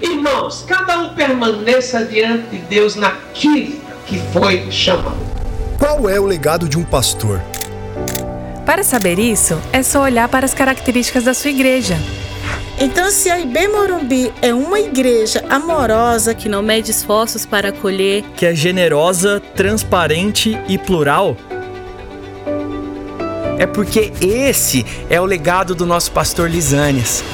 Irmãos, cada um permaneça diante de Deus naquilo que foi chamado. Qual é o legado de um pastor? Para saber isso, é só olhar para as características da sua igreja. Então, se a IB Morumbi é uma igreja amorosa, que não mede esforços para acolher, que é generosa, transparente e plural, é porque esse é o legado do nosso pastor Lisânias.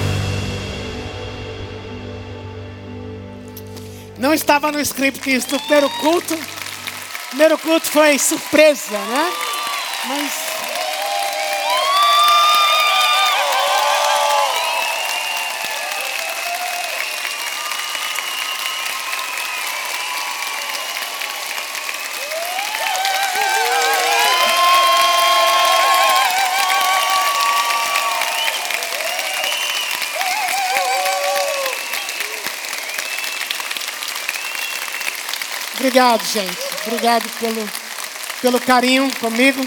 Não estava no script isso do primeiro culto. O primeiro culto foi surpresa, né? Mas Obrigado, gente. Obrigado pelo, pelo carinho comigo.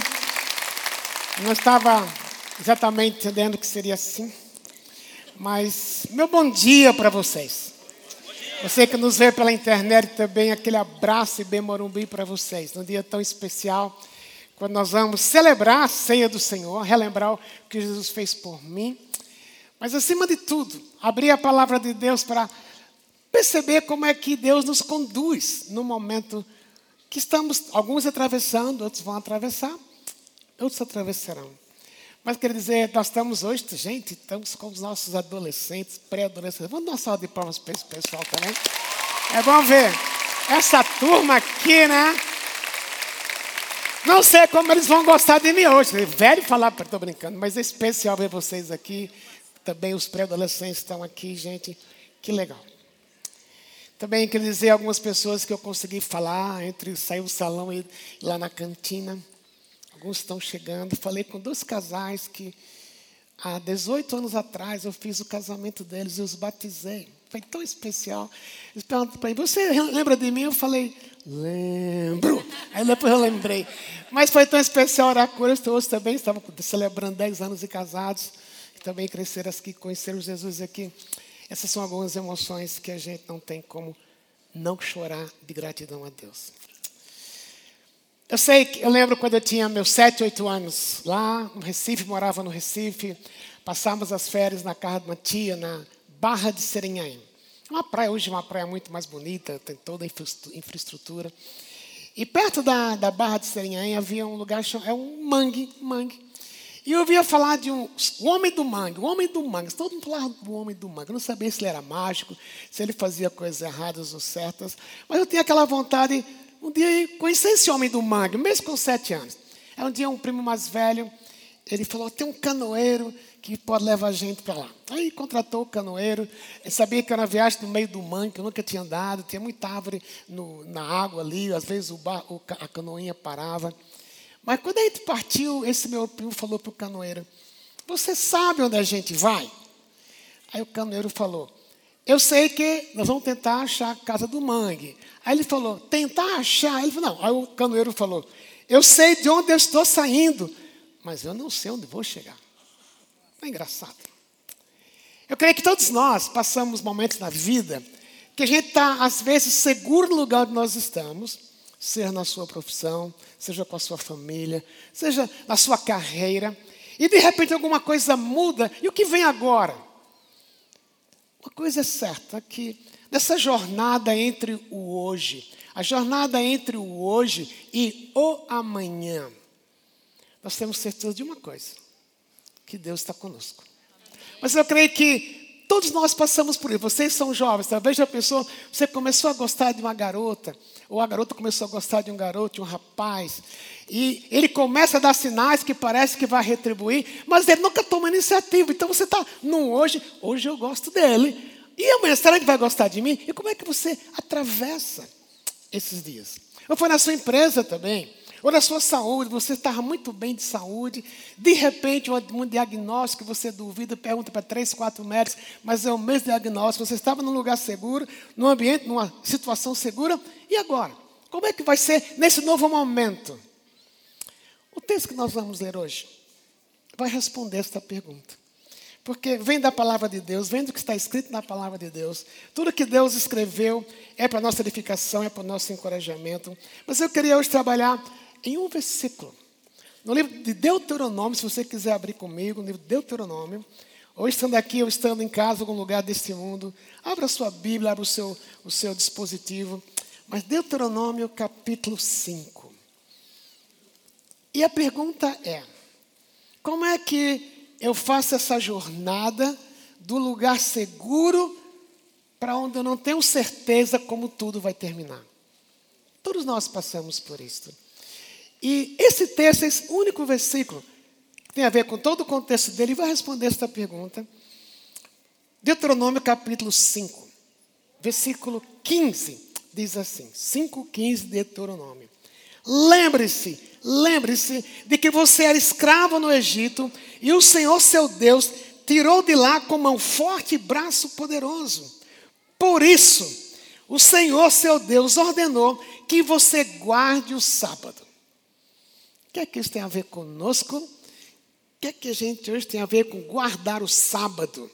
Não estava exatamente entendendo que seria assim. Mas meu bom dia para vocês. Você que nos vê pela internet também, aquele abraço e bem morumbi para vocês. Num dia tão especial, quando nós vamos celebrar a ceia do Senhor, relembrar o que Jesus fez por mim. Mas acima de tudo, abrir a palavra de Deus para perceber como é que Deus nos conduz no momento que estamos, alguns atravessando, outros vão atravessar, outros atravessarão. Mas quer dizer, nós estamos hoje, gente, estamos com os nossos adolescentes, pré-adolescentes. Vamos dar uma salva de palmas para esse pessoal também. É bom ver essa turma aqui, né? Não sei como eles vão gostar de mim hoje. Velho falar, estou brincando, mas é especial ver vocês aqui. Também os pré-adolescentes estão aqui, gente. Que legal. Também queria dizer algumas pessoas que eu consegui falar entre sair do salão e lá na cantina. Alguns estão chegando. Falei com dois casais que há 18 anos atrás eu fiz o casamento deles e os batizei. Foi tão especial. Eles perguntam para mim, você lembra de mim? Eu falei, lembro. Aí depois eu lembrei. Mas foi tão especial orar com eles. Hoje também estavam celebrando 10 anos de casados. Também cresceram aqui, conheceram Jesus aqui. Essas são algumas emoções que a gente não tem como não chorar de gratidão a Deus. Eu sei eu lembro quando eu tinha meus sete, oito anos, lá no Recife, morava no Recife, passávamos as férias na casa de uma tia, na Barra de Serenhaim. Uma praia, hoje uma praia muito mais bonita, tem toda a infraestrutura. E perto da, da Barra de Serenhaim havia um lugar, é um mangue, mangue. E eu ouvia falar de um o homem do mangue, o homem do mangue. Todo mundo falava do homem do mangue. Eu não sabia se ele era mágico, se ele fazia coisas erradas ou certas. Mas eu tinha aquela vontade, um dia, conhecer esse homem do mangue, mesmo com sete anos. Aí um dia um primo mais velho, ele falou, tem um canoeiro que pode levar a gente para lá. Aí contratou o canoeiro, ele sabia que era uma viagem no meio do mangue, que eu nunca tinha andado, tinha muita árvore no, na água ali, às vezes o bar, a canoinha parava. Mas quando a gente partiu, esse meu primo falou para o canoeiro: Você sabe onde a gente vai? Aí o canoeiro falou: Eu sei que nós vamos tentar achar a casa do mangue. Aí ele falou: Tentar achar? Ele falou: Não. Aí o canoeiro falou: Eu sei de onde eu estou saindo, mas eu não sei onde vou chegar. É engraçado. Eu creio que todos nós passamos momentos na vida que a gente está, às vezes, seguro no lugar onde nós estamos seja na sua profissão, seja com a sua família, seja na sua carreira, e de repente alguma coisa muda, e o que vem agora? Uma coisa é certa, que nessa jornada entre o hoje, a jornada entre o hoje e o amanhã, nós temos certeza de uma coisa: que Deus está conosco. Mas eu creio que Todos nós passamos por isso. Vocês são jovens, talvez já pensou, você começou a gostar de uma garota, ou a garota começou a gostar de um garoto, de um rapaz, e ele começa a dar sinais que parece que vai retribuir, mas ele nunca toma iniciativa. Então você está no hoje, hoje eu gosto dele. E amanhã, será que vai gostar de mim? E como é que você atravessa esses dias? Ou foi na sua empresa também? Ou na sua saúde, você estava muito bem de saúde, de repente um, diagnóstico você duvida, pergunta para três, quatro médicos, mas é o mesmo diagnóstico, você estava num lugar seguro, num ambiente, numa situação segura, e agora? Como é que vai ser nesse novo momento? O texto que nós vamos ler hoje vai responder esta pergunta. Porque vem da palavra de Deus, vem do que está escrito na palavra de Deus. Tudo que Deus escreveu é para nossa edificação, é para o nosso encorajamento. Mas eu queria hoje trabalhar em um versículo. No livro de Deuteronômio, se você quiser abrir comigo, no livro de Deuteronômio, ou estando aqui, ou estando em casa, algum lugar deste mundo, abra a sua Bíblia, abra o seu, o seu dispositivo. Mas Deuteronômio capítulo 5. E a pergunta é: como é que eu faço essa jornada do lugar seguro para onde eu não tenho certeza como tudo vai terminar? Todos nós passamos por isso. E esse texto, esse único versículo, tem a ver com todo o contexto dele, vai responder esta pergunta. Deuteronômio capítulo 5, versículo 15, diz assim: 5,15 Deuteronômio. Lembre-se, lembre-se de que você era escravo no Egito e o Senhor seu Deus tirou de lá com mão forte e braço poderoso. Por isso, o Senhor seu Deus ordenou que você guarde o sábado. Que é que isso tem a ver conosco? O que é que a gente hoje tem a ver com guardar o sábado?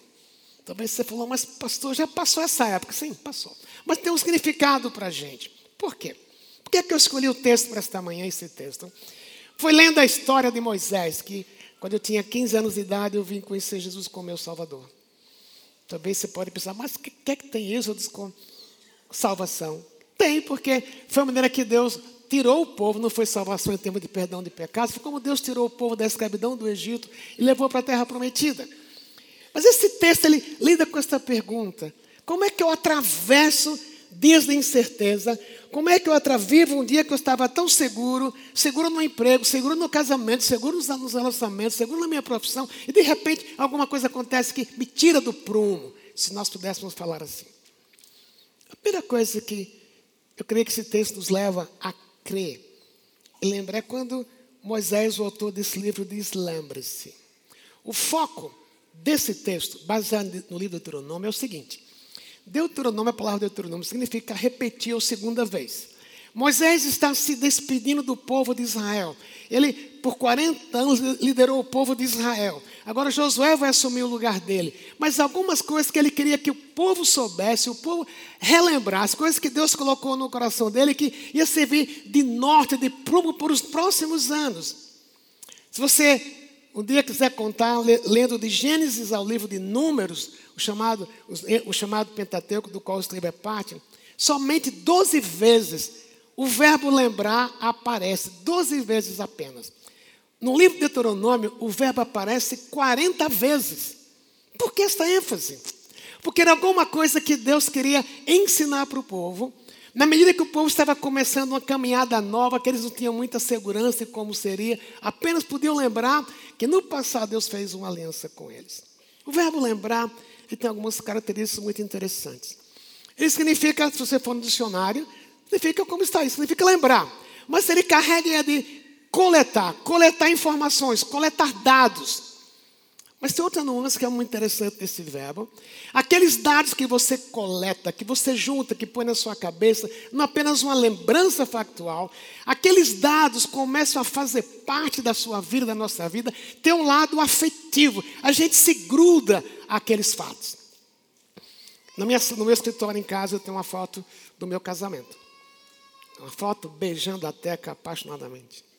Talvez você falou, mas pastor, já passou essa época. Sim, passou. Mas tem um significado para a gente. Por quê? Por que, é que eu escolhi o texto para esta manhã, esse texto? Foi lendo a história de Moisés, que quando eu tinha 15 anos de idade, eu vim conhecer Jesus como meu Salvador. Talvez você pode pensar, mas o que, que é que tem isso com salvação? Tem, porque foi a maneira que Deus tirou o povo, não foi salvação em termos de perdão de pecados, foi como Deus tirou o povo da escravidão do Egito e levou para a terra prometida. Mas esse texto ele lida com essa pergunta: como é que eu atravesso dias de incerteza? Como é que eu atravivo um dia que eu estava tão seguro, seguro no emprego, seguro no casamento, seguro nos relacionamentos, seguro na minha profissão, e de repente alguma coisa acontece que me tira do prumo, se nós pudéssemos falar assim. A primeira coisa que eu creio que esse texto nos leva a crer e lembrar é quando Moisés, o autor desse livro, diz: lembre-se. O foco desse texto, baseado no livro de Deuteronômio, é o seguinte: Deuteronômio, a palavra Deuteronômio, significa repetir a segunda vez. Moisés está se despedindo do povo de Israel. Ele, por 40 anos, liderou o povo de Israel. Agora Josué vai assumir o lugar dele. Mas algumas coisas que ele queria que o povo soubesse, o povo relembrasse, coisas que Deus colocou no coração dele, que ia servir de norte, de prumo por os próximos anos. Se você um dia quiser contar, lendo de Gênesis ao livro de Números, o chamado, o chamado Pentateuco, do qual o livro é parte, somente 12 vezes o verbo lembrar aparece, 12 vezes apenas. No livro de Deuteronômio, o verbo aparece 40 vezes. Por que essa ênfase? Porque era alguma coisa que Deus queria ensinar para o povo, na medida que o povo estava começando uma caminhada nova, que eles não tinham muita segurança em como seria, apenas podiam lembrar que no passado Deus fez uma aliança com eles. O verbo lembrar ele tem algumas características muito interessantes. Ele significa, se você for no dicionário, significa como está aí, significa lembrar. Mas ele carrega de coletar, coletar informações, coletar dados. Mas tem outra nuance que é muito interessante desse verbo. Aqueles dados que você coleta, que você junta, que põe na sua cabeça, não apenas uma lembrança factual, aqueles dados começam a fazer parte da sua vida, da nossa vida, tem um lado afetivo. A gente se gruda àqueles fatos. No, minha, no meu escritório em casa eu tenho uma foto do meu casamento. Uma foto beijando a teca apaixonadamente.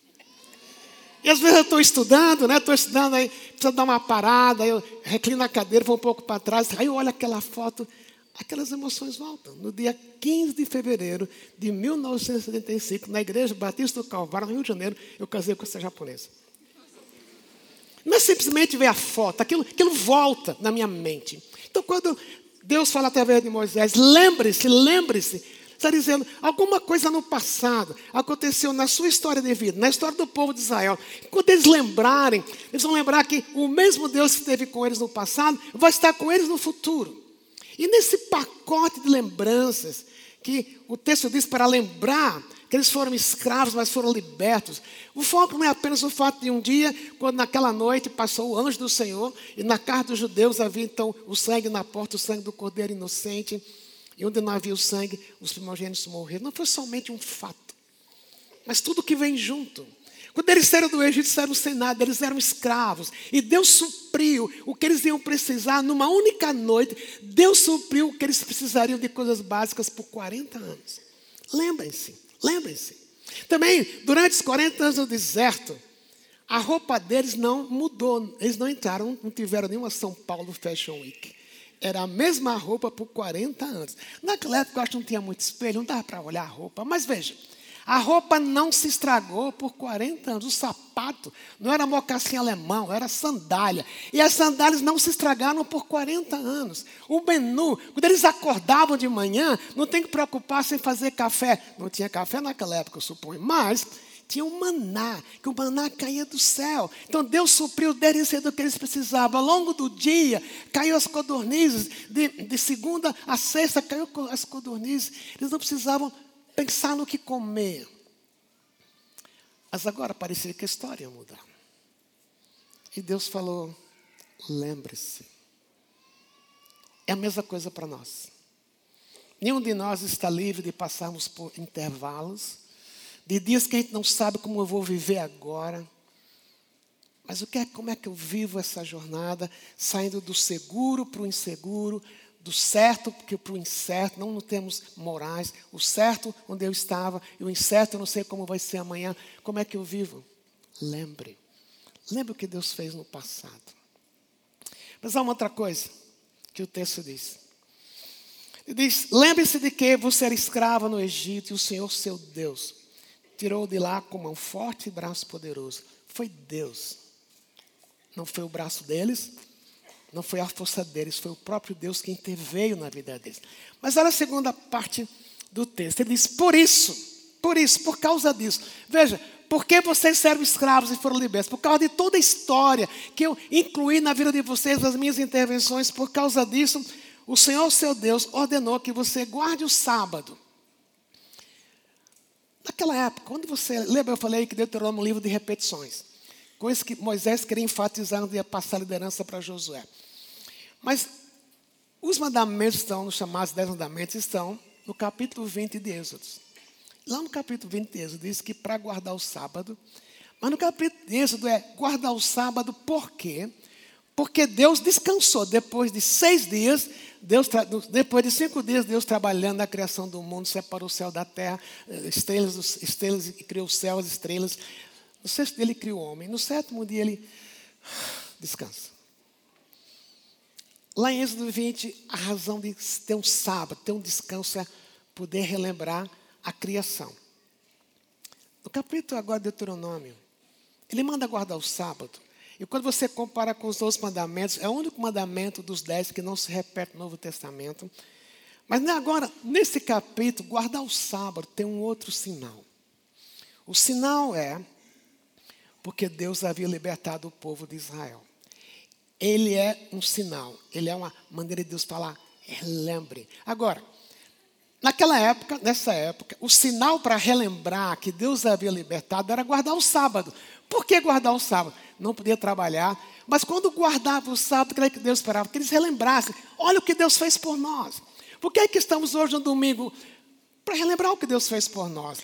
E às vezes eu estou estudando, né? Estou estudando, aí precisa dar uma parada, aí eu reclino na cadeira, vou um pouco para trás, aí eu olho aquela foto, aquelas emoções voltam. No dia 15 de fevereiro de 1975, na Igreja Batista do Calvário, no Rio de Janeiro, eu casei com essa japonesa. Não é simplesmente ver a foto, aquilo, aquilo volta na minha mente. Então, quando Deus fala através de Moisés, lembre-se, lembre-se, Está dizendo, alguma coisa no passado aconteceu na sua história de vida, na história do povo de Israel. Quando eles lembrarem, eles vão lembrar que o mesmo Deus que esteve com eles no passado vai estar com eles no futuro. E nesse pacote de lembranças, que o texto diz para lembrar que eles foram escravos, mas foram libertos. O foco não é apenas o fato de um dia, quando naquela noite passou o anjo do Senhor, e na casa dos judeus havia então o sangue na porta, o sangue do cordeiro inocente. E onde não havia o sangue, os primogênitos morreram. Não foi somente um fato, mas tudo que vem junto. Quando eles saíram do Egito, saíram sem nada, eles eram escravos. E Deus supriu o que eles iam precisar numa única noite. Deus supriu o que eles precisariam de coisas básicas por 40 anos. Lembrem-se, lembrem-se. Também, durante os 40 anos no deserto, a roupa deles não mudou. Eles não entraram, não tiveram nenhuma São Paulo Fashion Week. Era a mesma roupa por 40 anos. Naquela época, eu acho que não tinha muito espelho, não dava para olhar a roupa. Mas veja, a roupa não se estragou por 40 anos. O sapato não era mocassim alemão, era sandália. E as sandálias não se estragaram por 40 anos. O menu, quando eles acordavam de manhã, não tem que preocupar sem fazer café. Não tinha café naquela época, eu suponho. Mas tinha um maná, que o maná caía do céu. Então Deus supriu deles do que eles precisavam. Ao longo do dia, caiu as codornizes. De, de segunda a sexta, caiu as codornizes. Eles não precisavam pensar no que comer. Mas agora parecia que a história ia mudar. E Deus falou: lembre-se. É a mesma coisa para nós. Nenhum de nós está livre de passarmos por intervalos, de dias que a gente não sabe como eu vou viver agora. Mas o que é, como é que eu vivo essa jornada, saindo do seguro para o inseguro, do certo para o incerto, não temos morais, o certo onde eu estava e o incerto eu não sei como vai ser amanhã, como é que eu vivo? Lembre, lembre o que Deus fez no passado. Mas há uma outra coisa que o texto diz. Ele diz: lembre-se de que você era escravo no Egito e o Senhor, seu Deus, tirou de lá com mão forte e braço poderoso. Foi Deus, não foi o braço deles, não foi a força deles, foi o próprio Deus que interveio na vida deles. Mas olha a segunda parte do texto. Ele diz: Por isso, por isso, por causa disso. Veja, por que vocês eram escravos e foram libertos? Por causa de toda a história que eu incluí na vida de vocês, nas minhas intervenções, por causa disso, o Senhor, seu Deus, ordenou que você guarde o sábado. Naquela época, quando você. Lembra, eu falei que Deuteronômio é um livro de repetições. Coisa que Moisés queria enfatizar no dia passar a liderança para Josué. Mas os mandamentos estão, nos chamados dez mandamentos, estão no capítulo 20 de Êxodo. Lá no capítulo 20 de Êxodo diz que para guardar o sábado, mas no capítulo de Êxodo é guardar o sábado por quê? Porque Deus descansou depois de seis dias, Deus depois de cinco dias, Deus trabalhando na criação do mundo, separou o céu da terra, eh, estrelas, estrelas, criou o céu, as estrelas. No sexto dia ele criou o homem. No sétimo dia ele descansa. Lá em Êxodo 20, a razão de ter um sábado, ter um descanso é poder relembrar a criação. No capítulo agora de Deuteronômio, ele manda guardar o sábado. E quando você compara com os outros mandamentos, é o único mandamento dos dez que não se repete no Novo Testamento. Mas agora, nesse capítulo, guardar o sábado tem um outro sinal. O sinal é porque Deus havia libertado o povo de Israel ele é um sinal, ele é uma maneira de Deus falar, lembre. Agora, naquela época, nessa época, o sinal para relembrar que Deus havia libertado era guardar o sábado. Por que guardar o sábado? Não podia trabalhar, mas quando guardava o sábado, que Deus esperava que eles relembrassem, olha o que Deus fez por nós. Por que é que estamos hoje no domingo? Para relembrar o que Deus fez por nós.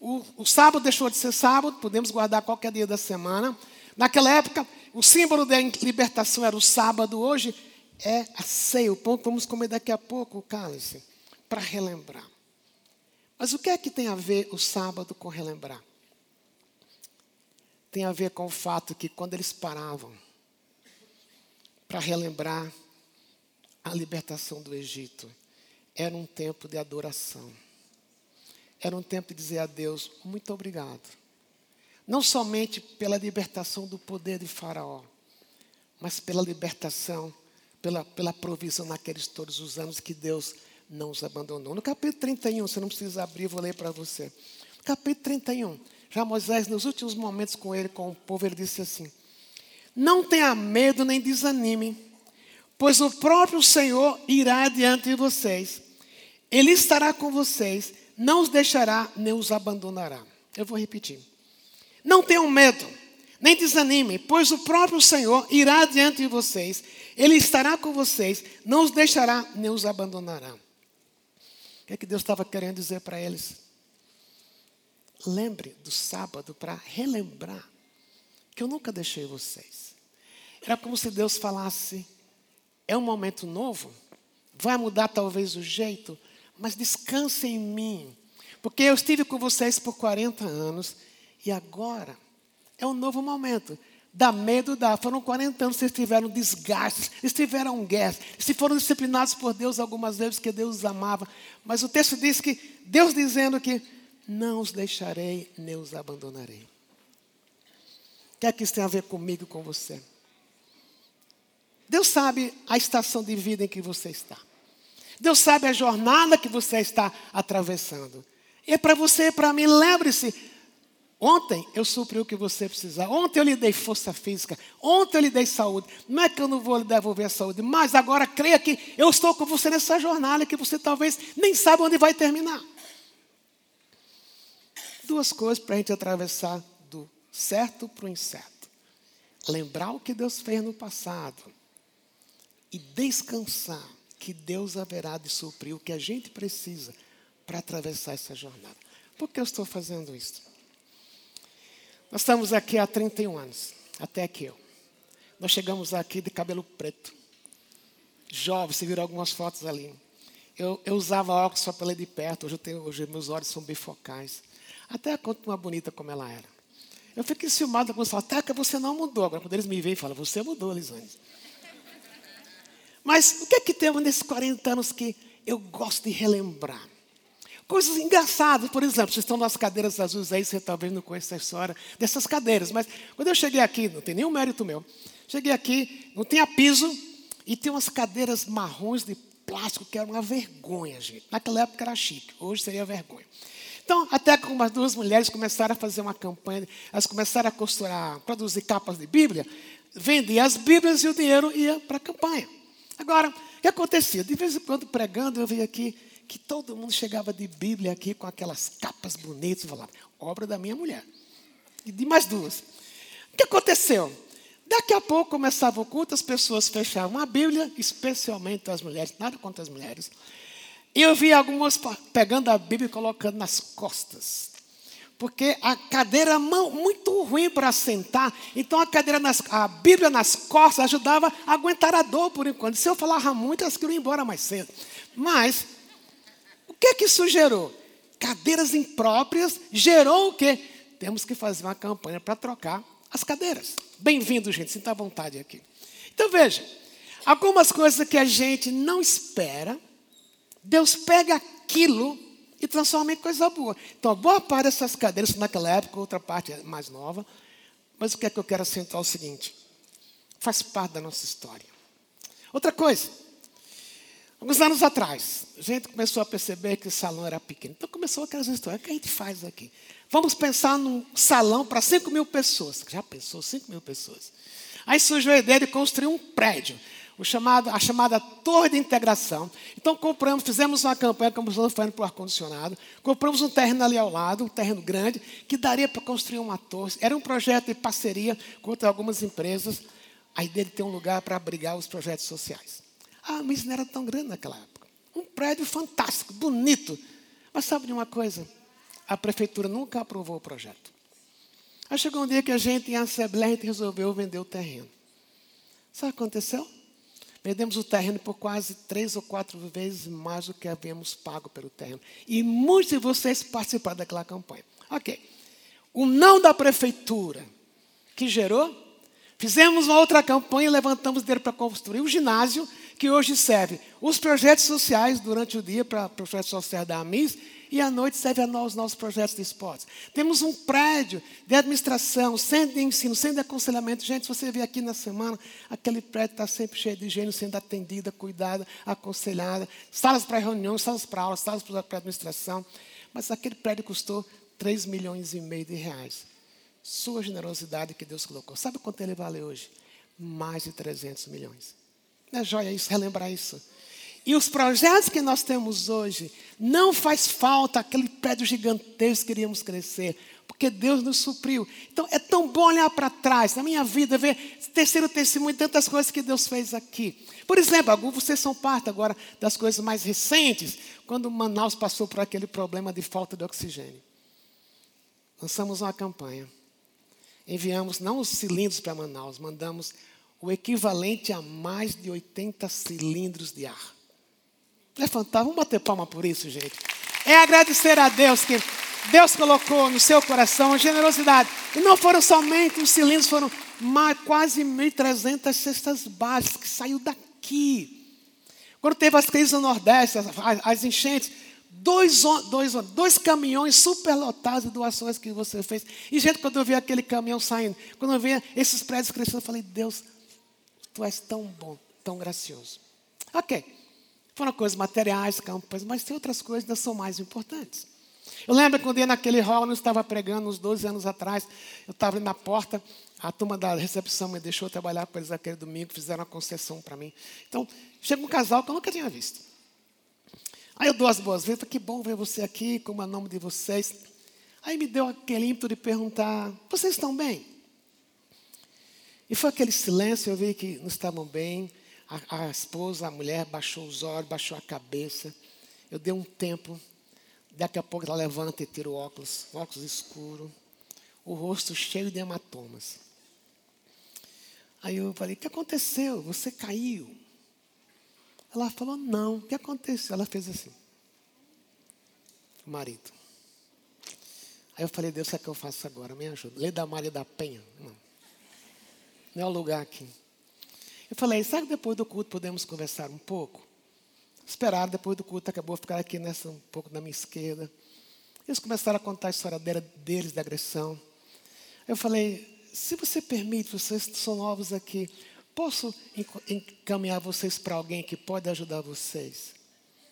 O, o sábado deixou de ser sábado, podemos guardar qualquer dia da semana. Naquela época, o símbolo da libertação era o sábado, hoje é a ceia, o pão que vamos comer daqui a pouco, o cálice, para relembrar. Mas o que é que tem a ver o sábado com relembrar? Tem a ver com o fato que quando eles paravam para relembrar a libertação do Egito, era um tempo de adoração. Era um tempo de dizer a Deus: muito obrigado não somente pela libertação do poder de Faraó, mas pela libertação, pela, pela provisão naqueles todos os anos que Deus não os abandonou. No capítulo 31, você não precisa abrir, vou ler para você. No capítulo 31, já Moisés, nos últimos momentos com ele, com o povo, ele disse assim: Não tenha medo nem desanime, pois o próprio Senhor irá diante de vocês. Ele estará com vocês, não os deixará nem os abandonará. Eu vou repetir. Não tenham medo, nem desanimem, pois o próprio Senhor irá diante de vocês, Ele estará com vocês, não os deixará nem os abandonará. O que é que Deus estava querendo dizer para eles? Lembre do sábado para relembrar que eu nunca deixei vocês. Era como se Deus falasse: é um momento novo, vai mudar talvez o jeito, mas descansem em mim, porque eu estive com vocês por 40 anos e agora é um novo momento. Dá medo, dá. Foram 40 anos que vocês tiveram desgastes, eles tiveram guerra, se foram disciplinados por Deus algumas vezes, que Deus os amava. Mas o texto diz que Deus dizendo que não os deixarei, nem os abandonarei. O que é que isso tem a ver comigo e com você? Deus sabe a estação de vida em que você está. Deus sabe a jornada que você está atravessando. E é para você e para mim, lembre-se, Ontem eu supri o que você precisava. Ontem eu lhe dei força física. Ontem eu lhe dei saúde. Não é que eu não vou lhe devolver a saúde, mas agora creia que eu estou com você nessa jornada que você talvez nem sabe onde vai terminar. Duas coisas para a gente atravessar do certo para o incerto: lembrar o que Deus fez no passado e descansar que Deus haverá de suprir o que a gente precisa para atravessar essa jornada. Por que eu estou fazendo isso? Nós estamos aqui há 31 anos, até aqui eu. Nós chegamos aqui de cabelo preto. Jovem, você viram algumas fotos ali. Eu, eu usava óculos só ler de perto, hoje, tenho, hoje meus olhos são bifocais. Até a conta uma bonita como ela era. Eu fiquei enciumado com falam, até que você não mudou. Agora, quando eles me veem, falam, você mudou, Lisane. Mas o que é que temos nesses 40 anos que eu gosto de relembrar? Coisas engraçadas, por exemplo, vocês estão nas cadeiras azuis aí, você talvez não conheça a história dessas cadeiras, mas quando eu cheguei aqui, não tem nenhum mérito meu, cheguei aqui, não tinha piso, e tem umas cadeiras marrons de plástico que era uma vergonha, gente. Naquela época era chique, hoje seria vergonha. Então, até que umas duas mulheres começaram a fazer uma campanha, elas começaram a costurar, produzir capas de Bíblia, vendiam as Bíblias e o dinheiro ia para a campanha. Agora, o que acontecia? De vez em quando, pregando, eu via aqui, que todo mundo chegava de Bíblia aqui com aquelas capas bonitas falava, obra da minha mulher. E de mais duas. O que aconteceu? Daqui a pouco começava o culto, as pessoas fechavam a Bíblia, especialmente as mulheres, nada contra as mulheres. Eu vi algumas pegando a Bíblia e colocando nas costas. Porque a cadeira muito ruim para sentar, então a cadeira nas, a Bíblia nas costas ajudava a aguentar a dor por enquanto. Se eu falava muito, elas queriam ir embora mais cedo. Mas que é que isso gerou? Cadeiras impróprias gerou o quê? Temos que fazer uma campanha para trocar as cadeiras. Bem-vindo, gente, sinta à vontade aqui. Então veja, algumas coisas que a gente não espera, Deus pega aquilo e transforma em coisa boa. Então, boa parte dessas cadeiras naquela época, outra parte é mais nova. Mas o que é que eu quero acentuar é o seguinte: faz parte da nossa história. Outra coisa, Alguns anos atrás, a gente começou a perceber que o salão era pequeno. Então começou aquelas histórias. O que a gente faz aqui? Vamos pensar num salão para 5 mil pessoas. Já pensou 5 mil pessoas? Aí surgiu a ideia de construir um prédio, o chamado, a chamada Torre de Integração. Então compramos, fizemos uma campanha, compramos fazendo para o ar-condicionado, compramos um terreno ali ao lado, um terreno grande, que daria para construir uma torre. Era um projeto de parceria com algumas empresas. A ideia de ter um lugar para abrigar os projetos sociais. Ah, mas não era tão grande naquela época. Um prédio fantástico, bonito. Mas sabe de uma coisa? A prefeitura nunca aprovou o projeto. Aí chegou um dia que a gente, em Assembleia, a gente resolveu vender o terreno. Sabe o que aconteceu? Vendemos o terreno por quase três ou quatro vezes mais do que havíamos pago pelo terreno. E muitos de vocês participaram daquela campanha. Ok. O não da prefeitura, que gerou, fizemos uma outra campanha e levantamos dinheiro para construir o ginásio que hoje serve os projetos sociais durante o dia para projetos sociais da AMIS e à noite serve aos nossos projetos de esportes. Temos um prédio de administração, centro de ensino, centro de aconselhamento. Gente, se você vê aqui na semana, aquele prédio está sempre cheio de gente sendo atendida, cuidada, aconselhada. Salas para reuniões, salas para aulas, salas para administração. Mas aquele prédio custou 3 milhões e meio de reais. Sua generosidade que Deus colocou. Sabe quanto ele vale hoje? Mais de 300 milhões. Não é joia isso, relembrar isso. E os projetos que nós temos hoje, não faz falta aquele prédio gigantesco que queríamos crescer, porque Deus nos supriu. Então é tão bom olhar para trás, na minha vida, ver terceiro testemunho, tantas coisas que Deus fez aqui. Por exemplo, alguns vocês são parte agora das coisas mais recentes, quando Manaus passou por aquele problema de falta de oxigênio. lançamos uma campanha. Enviamos não os cilindros para Manaus, mandamos o equivalente a mais de 80 cilindros de ar. Fantástico, vamos bater palma por isso, gente. É agradecer a Deus que Deus colocou no seu coração generosidade. E não foram somente os cilindros, foram quase 1.300 cestas básicas que saiu daqui. Quando teve as crises no Nordeste, as, as enchentes, dois, dois, dois caminhões superlotados de doações que você fez. E, gente, quando eu vi aquele caminhão saindo, quando eu vi esses prédios crescendo, eu falei, Deus, tu és tão bom, tão gracioso. Ok, foram coisas materiais, campas, mas tem outras coisas que são mais importantes. Eu lembro quando ia naquele hall, eu estava pregando uns 12 anos atrás, eu estava ali na porta, a turma da recepção me deixou trabalhar com eles aquele domingo, fizeram uma concessão para mim. Então, chega um casal que eu nunca tinha visto. Aí eu dou as boas-vindas, que bom ver você aqui, como é o nome de vocês. Aí me deu aquele ímpeto de perguntar, vocês estão bem? E foi aquele silêncio, eu vi que não estavam bem. A, a esposa, a mulher, baixou os olhos, baixou a cabeça. Eu dei um tempo. Daqui a pouco ela levanta e tira o óculos, óculos escuro, o rosto cheio de hematomas. Aí eu falei: O que aconteceu? Você caiu? Ela falou: Não, o que aconteceu? Ela fez assim. O marido. Aí eu falei: Deus, o que, é que eu faço agora? Me ajuda. Lei da Maria da Penha. Não. Não é o lugar aqui. Eu falei: Sabe que depois do culto podemos conversar um pouco? Esperaram, depois do culto, acabou ficar aqui nessa, um pouco na minha esquerda. Eles começaram a contar a história deles, da agressão. Eu falei: se você permite, vocês são novos aqui, posso encaminhar vocês para alguém que pode ajudar vocês?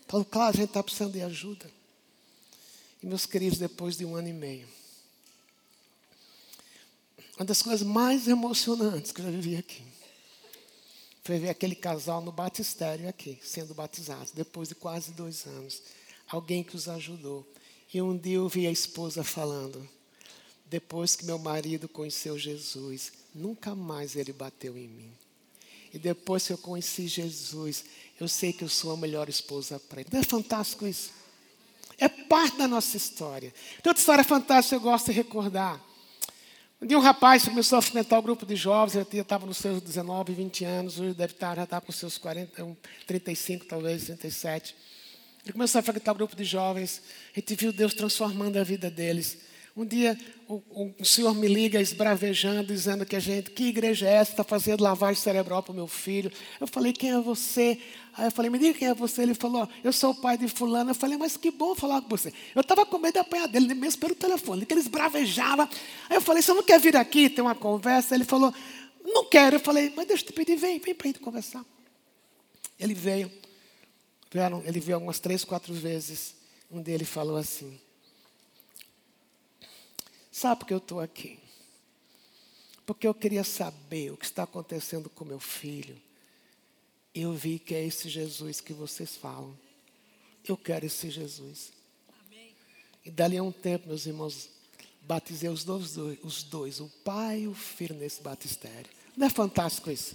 Falou, claro, a gente está precisando de ajuda. E meus queridos, depois de um ano e meio, uma das coisas mais emocionantes que eu já vivi aqui foi ver aquele casal no batistério aqui, sendo batizados, depois de quase dois anos. Alguém que os ajudou. E um dia eu vi a esposa falando: depois que meu marido conheceu Jesus, nunca mais ele bateu em mim. E depois que eu conheci Jesus, eu sei que eu sou a melhor esposa para ele. Não é fantástico isso? É parte da nossa história. Toda história fantástica eu gosto de recordar. Um dia um rapaz começou a frequentar o grupo de jovens, ele estava nos seus 19, 20 anos, hoje deve estar, já está com seus 40, 35, talvez, 37. Ele começou a frequentar o grupo de jovens, a gente viu Deus transformando a vida deles. Um dia o, o, senhor me liga esbravejando, dizendo que a gente, que igreja é essa, está fazendo lavagem cerebral para o meu filho. Eu falei, quem é você? Aí eu falei, me diga quem é você. Ele falou, eu sou o pai de fulano. Eu falei, mas que bom falar com você. Eu estava com medo de apanhar dele, mesmo pelo telefone, que ele esbravejava. Aí eu falei, você não quer vir aqui ter uma conversa? Ele falou, não quero. Eu falei, mas deixa eu te pedir, vem, vem para a gente conversar. Ele veio, ele veio algumas três, quatro vezes. Um dele falou assim, Sabe por que eu estou aqui? Porque eu queria saber o que está acontecendo com meu filho. Eu vi que é esse Jesus que vocês falam. Eu quero esse Jesus. Amém. E dali a um tempo, meus irmãos, batizei os dois, os dois, o pai e o filho nesse batistério. Não é fantástico isso?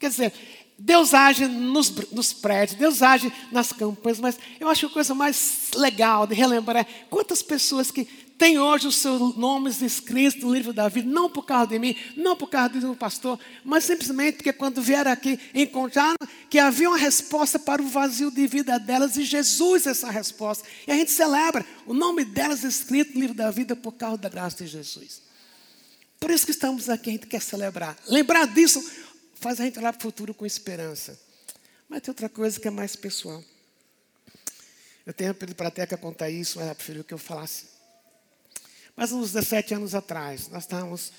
Quer dizer, Deus age nos, nos, prédios, Deus age nas campanhas, mas eu acho a coisa mais legal de relembrar é quantas pessoas que têm hoje os seus nomes escritos no livro da vida, não por causa de mim, não por causa do pastor, mas simplesmente porque quando vieram aqui encontraram que havia uma resposta para o vazio de vida delas e Jesus é essa resposta. E a gente celebra o nome delas escrito no livro da vida por causa da graça de Jesus. Por isso que estamos aqui, a gente quer celebrar. Lembrar disso faz a gente olhar para o futuro com esperança. Mas tem outra coisa que é mais pessoal. Eu tenho pedido para a Teca contar isso, mas ela preferiu que eu falasse. Mas uns 17 anos atrás, nós estávamos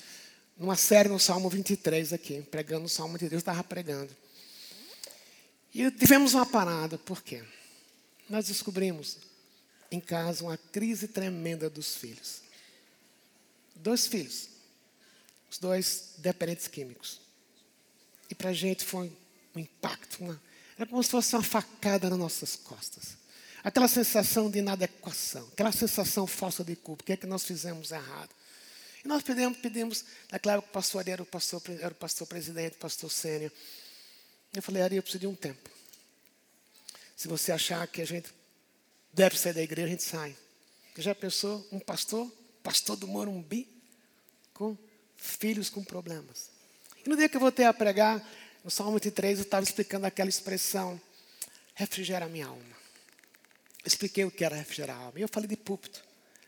numa série no Salmo 23 aqui, pregando o Salmo de Deus, estava pregando. E tivemos uma parada, por quê? Nós descobrimos em casa uma crise tremenda dos filhos. Dois filhos, os dois dependentes químicos. E para a gente foi um impacto, uma, era como se fosse uma facada nas nossas costas. Aquela sensação de inadequação, aquela sensação falsa de culpa, o que é que nós fizemos errado? E nós pedimos, pedimos naquela época o pastor Ari era o pastor, era o pastor presidente, o pastor sênior. Eu falei, Ari, eu preciso de um tempo. Se você achar que a gente deve sair da igreja, a gente sai. Já pensou, um pastor pastor do Morumbi, com filhos com problemas. E no dia que eu voltei a pregar, no Salmo 23, eu estava explicando aquela expressão, refrigera minha alma. Expliquei o que era refrigerar a alma. E eu falei de púlpito,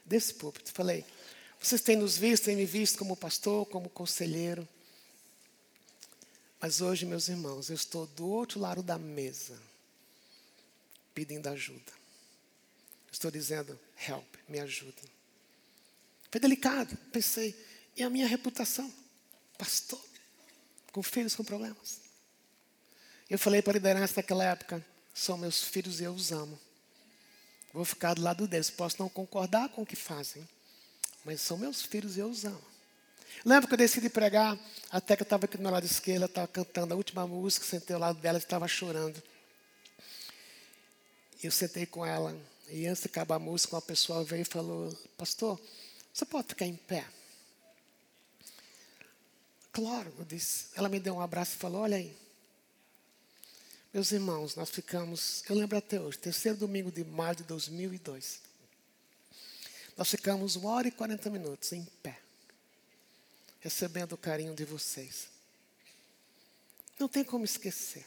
desse púlpito. Falei, vocês têm nos visto, têm me visto como pastor, como conselheiro. Mas hoje, meus irmãos, eu estou do outro lado da mesa, pedindo ajuda. Estou dizendo, help, me ajudem. Foi delicado, pensei, e a minha reputação? Pastor, com filhos com problemas. Eu falei para a liderança daquela época, são meus filhos e eu os amo. Vou ficar do lado deles. Posso não concordar com o que fazem, mas são meus filhos e eu os amo. Lembro que eu decidi pregar, até que eu estava aqui do meu lado esquerdo, estava cantando a última música, sentei ao lado dela e estava chorando. Eu sentei com ela, e antes de acabar a música, uma pessoa veio e falou: Pastor, você pode ficar em pé? Claro, eu disse. Ela me deu um abraço e falou: Olha aí. Meus irmãos, nós ficamos, eu lembro até hoje, terceiro domingo de maio de 2002. Nós ficamos uma hora e quarenta minutos em pé, recebendo o carinho de vocês. Não tem como esquecer.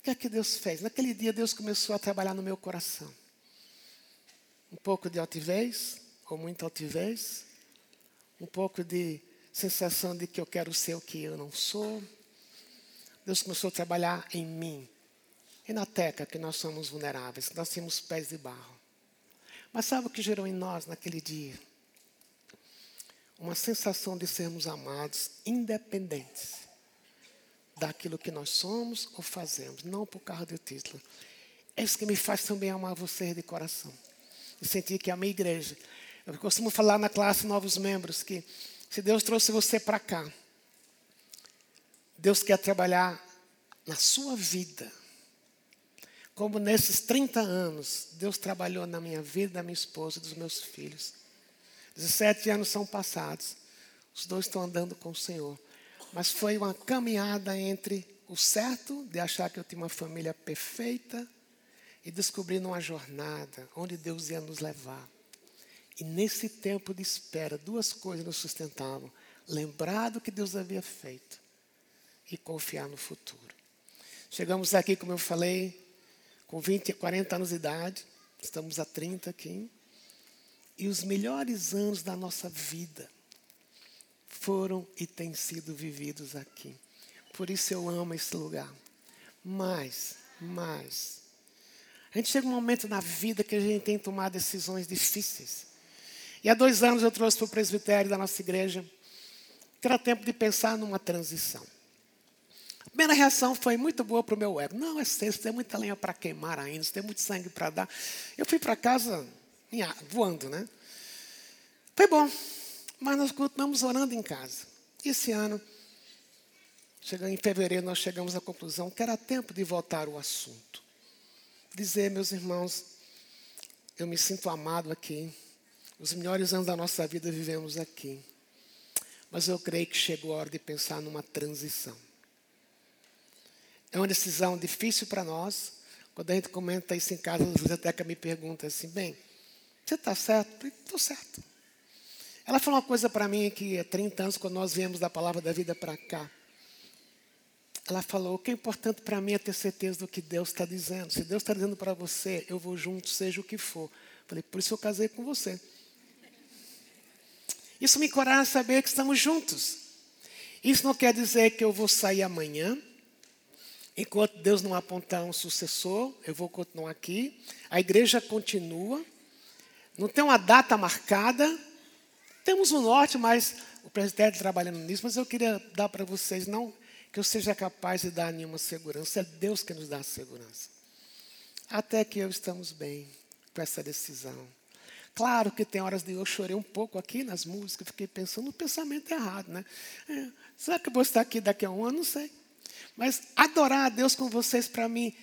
O que é que Deus fez? Naquele dia, Deus começou a trabalhar no meu coração. Um pouco de altivez, ou muita altivez, um pouco de sensação de que eu quero ser o que eu não sou. Deus começou a trabalhar em mim. E na teca que nós somos vulneráveis, nós temos pés de barro. Mas sabe o que gerou em nós naquele dia? Uma sensação de sermos amados, independentes daquilo que nós somos ou fazemos, não por causa do título. É isso que me faz também amar vocês de coração. E sentir que a minha igreja. Eu costumo falar na classe novos membros que se Deus trouxe você para cá, Deus quer trabalhar na sua vida. Como nesses 30 anos, Deus trabalhou na minha vida, da minha esposa e dos meus filhos. 17 anos são passados. Os dois estão andando com o Senhor. Mas foi uma caminhada entre o certo de achar que eu tinha uma família perfeita e descobrir uma jornada onde Deus ia nos levar. E nesse tempo de espera, duas coisas nos sustentavam: lembrar do que Deus havia feito e confiar no futuro. Chegamos aqui, como eu falei, com 20, 40 anos de idade, estamos a 30 aqui, e os melhores anos da nossa vida foram e têm sido vividos aqui. Por isso eu amo esse lugar. Mas, mas, a gente chega um momento na vida que a gente tem que tomar decisões difíceis. E há dois anos eu trouxe para o presbitério da nossa igreja que era tempo de pensar numa transição. Primeira reação foi muito boa para o meu ego. Não, é cedo, tem muita lenha para queimar ainda, tem muito sangue para dar. Eu fui para casa voando, né? Foi bom, mas nós continuamos orando em casa. Esse ano, em fevereiro, nós chegamos à conclusão que era tempo de voltar ao assunto. Dizer, meus irmãos, eu me sinto amado aqui. Os melhores anos da nossa vida vivemos aqui. Mas eu creio que chegou a hora de pensar numa transição. É uma decisão difícil para nós. Quando a gente comenta isso em casa, a biblioteca me pergunta assim: bem, você está certo? Estou certo. Ela falou uma coisa para mim que há 30 anos, quando nós viemos da palavra da vida para cá. Ela falou: o que é importante para mim é ter certeza do que Deus está dizendo. Se Deus está dizendo para você, eu vou junto, seja o que for. Falei: por isso eu casei com você. Isso me encoraja a saber que estamos juntos. Isso não quer dizer que eu vou sair amanhã. Enquanto Deus não apontar um sucessor, eu vou continuar aqui. A igreja continua. Não tem uma data marcada. Temos o um norte, mas o presidente trabalhando nisso. Mas eu queria dar para vocês, não que eu seja capaz de dar nenhuma segurança. É Deus que nos dá a segurança. Até que eu estamos bem com essa decisão. Claro que tem horas de eu chorei um pouco aqui nas músicas, fiquei pensando no pensamento errado, né? É, será que eu vou estar aqui daqui a um ano? Não sei. Mas adorar a Deus com vocês, para mim,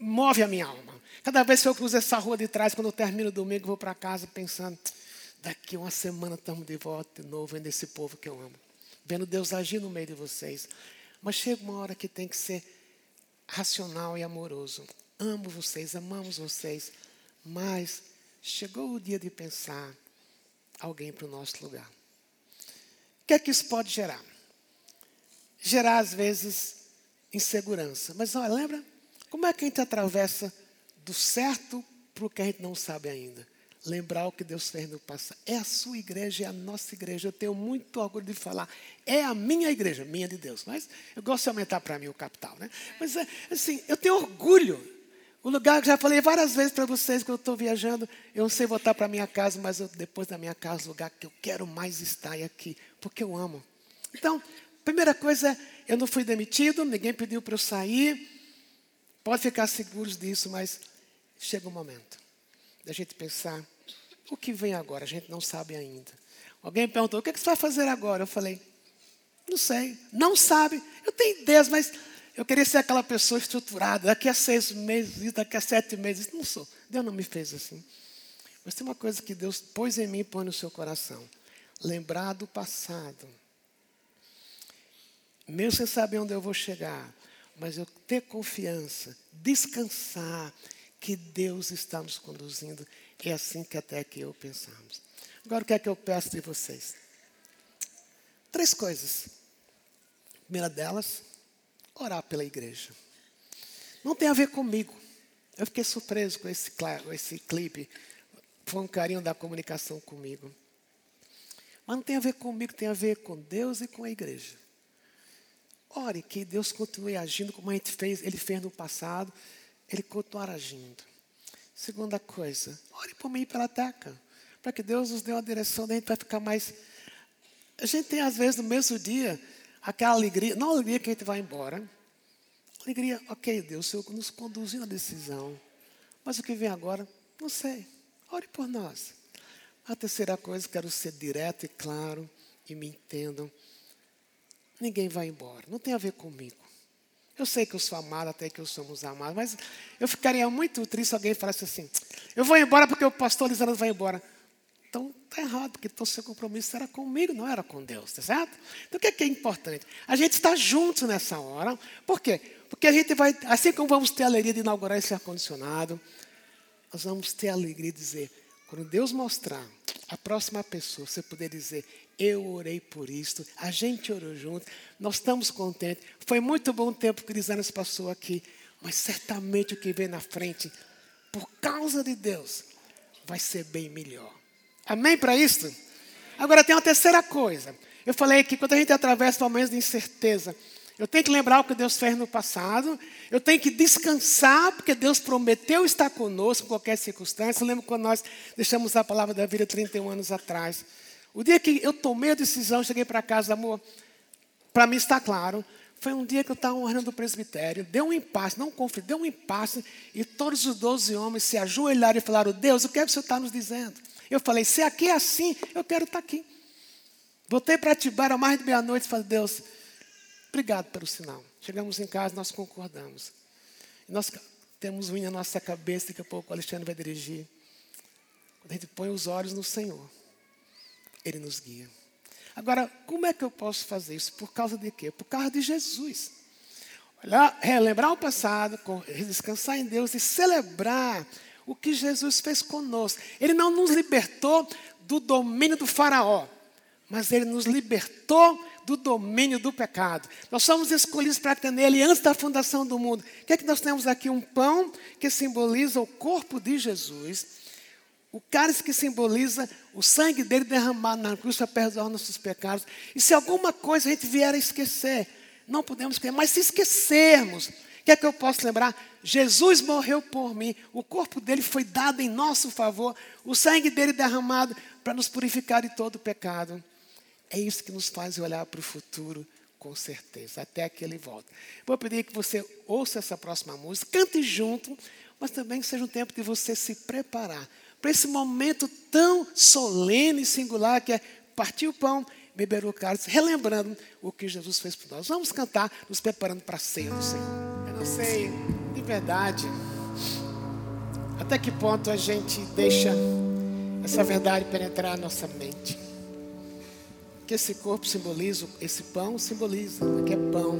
move a minha alma. Cada vez que eu cruzo essa rua de trás, quando eu termino o domingo, vou para casa pensando, daqui uma semana estamos de volta de novo, vendo esse povo que eu amo. Vendo Deus agir no meio de vocês. Mas chega uma hora que tem que ser racional e amoroso. Amo vocês, amamos vocês, mas chegou o dia de pensar alguém para o nosso lugar. O que é que isso pode gerar? Gerar, às vezes, insegurança. Mas olha, lembra? Como é que a gente atravessa do certo para o que a gente não sabe ainda? Lembrar o que Deus fez no passado. É a sua igreja, é a nossa igreja. Eu tenho muito orgulho de falar. É a minha igreja, minha de Deus. Mas eu gosto de aumentar para mim o capital, né? Mas é, assim, eu tenho orgulho. O lugar que já falei várias vezes para vocês que eu estou viajando, eu não sei voltar para minha casa, mas eu, depois da minha casa, o lugar que eu quero mais estar é aqui, porque eu amo. Então, primeira coisa, eu não fui demitido, ninguém pediu para eu sair. Pode ficar seguros disso, mas chega um momento da gente pensar o que vem agora, a gente não sabe ainda. Alguém perguntou: o que, é que você vai fazer agora? Eu falei: não sei, não sabe. Eu tenho ideias, mas eu queria ser aquela pessoa estruturada. Daqui a seis meses, daqui a sete meses. Não sou. Deus não me fez assim. Mas tem uma coisa que Deus pôs em mim e põe no seu coração: lembrar do passado. Mesmo sem saber onde eu vou chegar, mas eu ter confiança, descansar que Deus está nos conduzindo. É assim que até que eu pensamos. Agora o que é que eu peço de vocês? Três coisas. A primeira delas, orar pela igreja. Não tem a ver comigo. Eu fiquei surpreso com esse, com esse clipe. Foi um carinho da comunicação comigo. Mas não tem a ver comigo, tem a ver com Deus e com a igreja. Ore que Deus continue agindo como a gente fez, Ele fez no passado, Ele continue agindo. Segunda coisa, ore por mim e pela Teca, para que Deus nos dê uma direção, a gente vai ficar mais. A gente tem, às vezes, no mesmo dia, aquela alegria, não a alegria que a gente vai embora. Alegria, ok, Deus, o Senhor nos conduziu na decisão. Mas o que vem agora, não sei. Ore por nós. A terceira coisa, quero ser direto e claro e me entendam. Ninguém vai embora, não tem a ver comigo. Eu sei que eu sou amado, até que eu somos amados, mas eu ficaria muito triste se alguém falasse assim: eu vou embora porque o pastor Lisandro vai embora. Então está errado, porque todo seu compromisso era comigo, não era com Deus, tá certo? Então o que é, que é importante? A gente está junto nessa hora. Por quê? Porque a gente vai, assim como vamos ter a alegria de inaugurar esse ar-condicionado, nós vamos ter a alegria de dizer, quando Deus mostrar a próxima pessoa, você poder dizer, eu orei por isto, a gente orou junto, nós estamos contentes. Foi muito bom o tempo que Lisanas passou aqui, mas certamente o que vem na frente, por causa de Deus, vai ser bem melhor. Amém para isso? Agora tem uma terceira coisa. Eu falei que quando a gente atravessa momentos de incerteza, eu tenho que lembrar o que Deus fez no passado. Eu tenho que descansar, porque Deus prometeu estar conosco em qualquer circunstância. Eu lembro quando nós deixamos a palavra da vida 31 anos atrás. O dia que eu tomei a decisão, cheguei para casa, amor, para mim está claro, foi um dia que eu estava orando do presbitério, deu um impasse, não confio, deu um impasse, e todos os doze homens se ajoelharam e falaram, Deus, o que é que o Senhor está nos dizendo? Eu falei, se aqui é assim, eu quero estar aqui. Voltei para Atibaia mais de meia-noite e falei, Deus, obrigado pelo sinal. Chegamos em casa, nós concordamos. Nós temos unha na nossa cabeça, daqui a pouco o Alexandre vai dirigir. Quando a gente põe os olhos no Senhor, Ele nos guia. Agora, como é que eu posso fazer isso? Por causa de quê? Por causa de Jesus. Olhar, relembrar o passado, descansar em Deus e celebrar o que Jesus fez conosco. Ele não nos libertou do domínio do Faraó, mas ele nos libertou do domínio do pecado. Nós somos escolhidos para ter nele antes da fundação do mundo. O que é que nós temos aqui? Um pão que simboliza o corpo de Jesus, o cálice que simboliza o sangue dele derramado na cruz para perdoar nossos pecados. E se alguma coisa a gente vier a esquecer, não podemos esquecer, mas se esquecermos, que é que eu posso lembrar? Jesus morreu por mim, o corpo dele foi dado em nosso favor, o sangue dele derramado para nos purificar de todo pecado. É isso que nos faz olhar para o futuro com certeza, até que ele volta. Vou pedir que você ouça essa próxima música, cante junto, mas também seja um tempo de você se preparar para esse momento tão solene e singular que é partir o pão, beber o cálice, relembrando o que Jesus fez por nós. Vamos cantar, nos preparando para a ceia do Senhor não sei de verdade até que ponto a gente deixa essa verdade penetrar a nossa mente. Que esse corpo simboliza, esse pão simboliza, que é pão,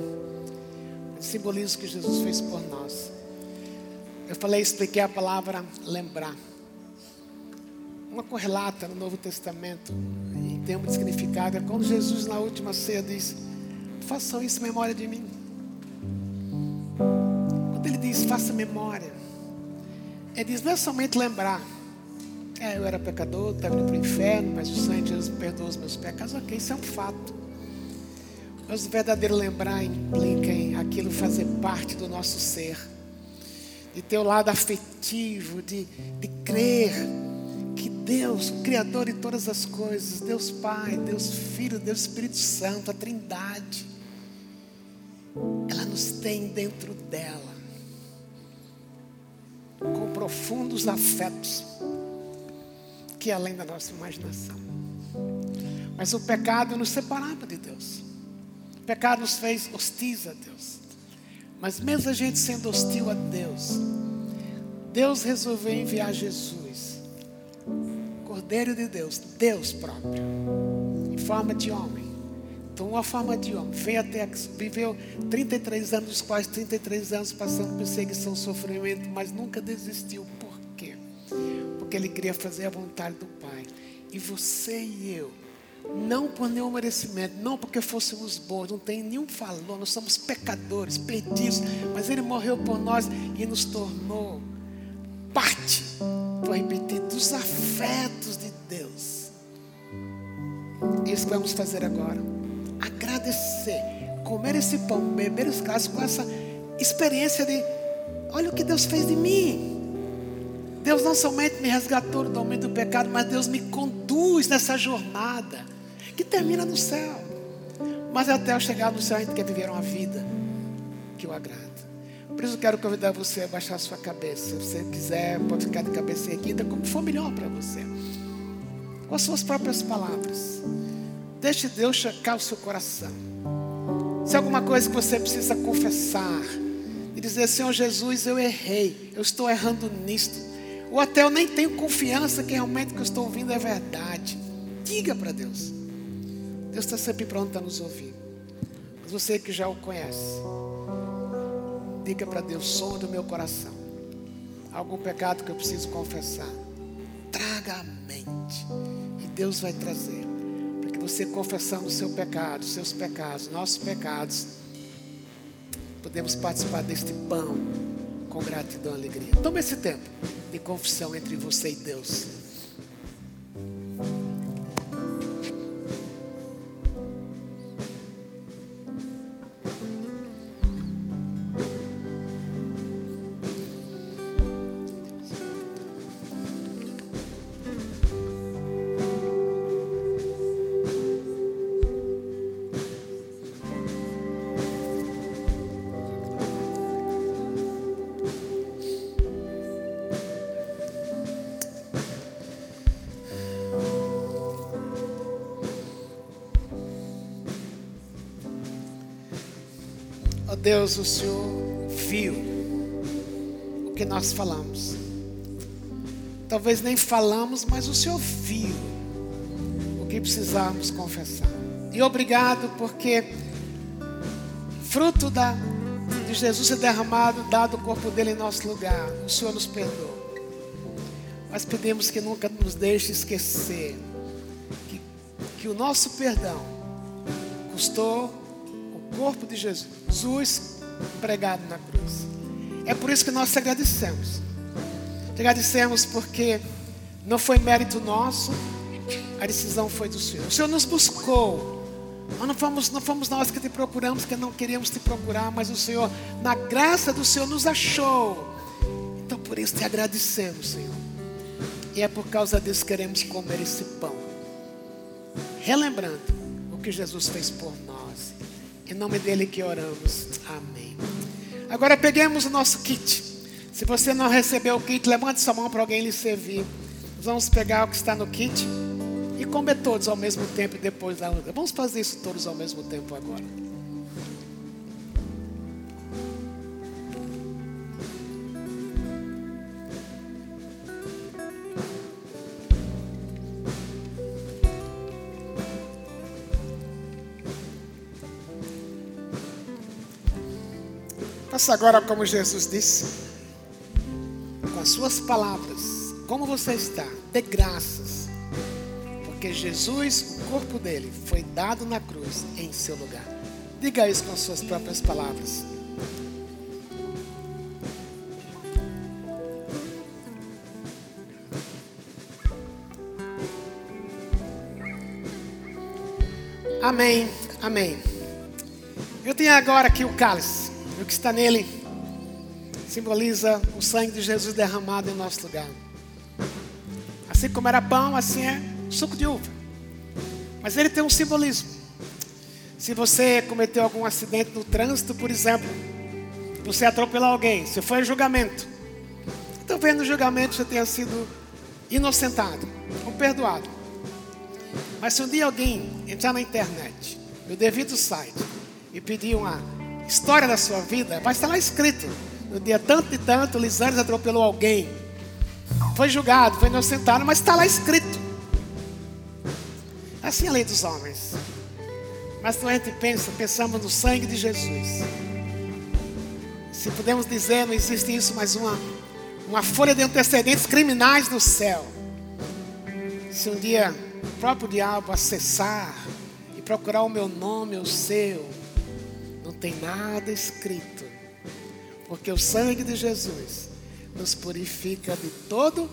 simboliza o que Jesus fez por nós. Eu falei, expliquei a palavra lembrar. uma correlata no Novo Testamento, em termos de significado, é quando Jesus na última ceia diz: Façam isso em memória de mim. Quando ele diz faça memória, ele diz não é somente lembrar. É, eu era pecador, estava indo para o inferno, mas o Senhor Jesus me perdoou os meus pecados. Ok, isso é um fato. Mas o verdadeiro lembrar implica em aquilo fazer parte do nosso ser, de ter o lado afetivo, de, de crer que Deus, o Criador de todas as coisas, Deus Pai, Deus Filho, Deus Espírito Santo, a Trindade, ela nos tem dentro dela, com profundos afetos, que é além da nossa imaginação. Mas o pecado nos separava de Deus. O pecado nos fez hostis a Deus. Mas mesmo a gente sendo hostil a Deus, Deus resolveu enviar Jesus, Cordeiro de Deus, Deus próprio, em forma de homem. Tomou a forma de homem, veio até viveu 33 anos, os quais 33 anos passando perseguição, sofrimento, mas nunca desistiu. Porque ele queria fazer a vontade do Pai. E você e eu, não por nenhum merecimento, não porque fôssemos bons, não tem nenhum valor, nós somos pecadores, perdidos, mas Ele morreu por nós e nos tornou parte, vou repetir, dos afetos de Deus. Isso que vamos fazer agora. Agradecer, comer esse pão, beber os cálices com essa experiência de: olha o que Deus fez de mim. Deus não somente me resgatou do domínio do pecado, mas Deus me conduz nessa jornada que termina no céu. Mas até eu chegar no céu, a gente quer viver uma vida que o agrada. Por isso eu quero convidar você a baixar a sua cabeça. Se você quiser, pode ficar de cabeça erguida, como for melhor para você. Com as suas próprias palavras. Deixe Deus checar o seu coração. Se é alguma coisa que você precisa confessar e dizer, Senhor Jesus, eu errei, eu estou errando nisto. Ou até eu nem tenho confiança que realmente o que eu estou ouvindo é verdade. Diga para Deus. Deus está sempre pronto a nos ouvir. Mas você que já o conhece, diga para Deus, som do meu coração. Algum pecado que eu preciso confessar. Traga a mente. E Deus vai trazer. Para que você confessando o seu pecado, seus pecados, nossos pecados, podemos participar deste pão com gratidão e alegria. Tome esse tempo de confissão entre você e Deus. Deus, o Senhor viu o que nós falamos. Talvez nem falamos, mas o Senhor viu o que precisávamos confessar. E obrigado porque fruto da, de Jesus ser derramado, dado o corpo dele em nosso lugar, o Senhor nos perdoou. Mas pedimos que nunca nos deixe esquecer que, que o nosso perdão custou o corpo de Jesus pregado na cruz. É por isso que nós te agradecemos. Te agradecemos porque não foi mérito nosso, a decisão foi do Senhor. O Senhor nos buscou. Nós não fomos, não fomos nós que te procuramos, que não queríamos te procurar, mas o Senhor, na graça do Senhor, nos achou. Então por isso te agradecemos, Senhor. E é por causa disso que queremos comer esse pão. Relembrando o que Jesus fez por nós. Em nome dele que oramos. Amém. Agora peguemos o nosso kit. Se você não recebeu o kit, levante sua mão para alguém lhe servir. Vamos pegar o que está no kit e comer todos ao mesmo tempo e depois da outra. Vamos fazer isso todos ao mesmo tempo agora. Faça agora como Jesus disse, com as suas palavras, como você está, dê graças. Porque Jesus, o corpo dele, foi dado na cruz em seu lugar. Diga isso com as suas próprias palavras. Amém, amém. Eu tenho agora aqui o cálice. O que está nele simboliza o sangue de Jesus derramado em nosso lugar. Assim como era pão, assim é suco de uva. Mas ele tem um simbolismo. Se você cometeu algum acidente no trânsito, por exemplo, você atropelou alguém, você foi a julgamento. Talvez no julgamento você tenha sido inocentado ou perdoado. Mas se um dia alguém entrar na internet, no devido site, e pedir uma história da sua vida, vai estar lá escrito. No dia tanto e tanto, Lisanes atropelou alguém. Foi julgado, foi inocentado, mas está lá escrito. Assim é a lei dos homens. Mas quando a gente pensa, pensamos no sangue de Jesus. Se podemos dizer, não existe isso, mas uma, uma folha de antecedentes criminais no céu. Se um dia o próprio diabo acessar e procurar o meu nome, o seu, tem nada escrito. Porque o sangue de Jesus nos purifica de todo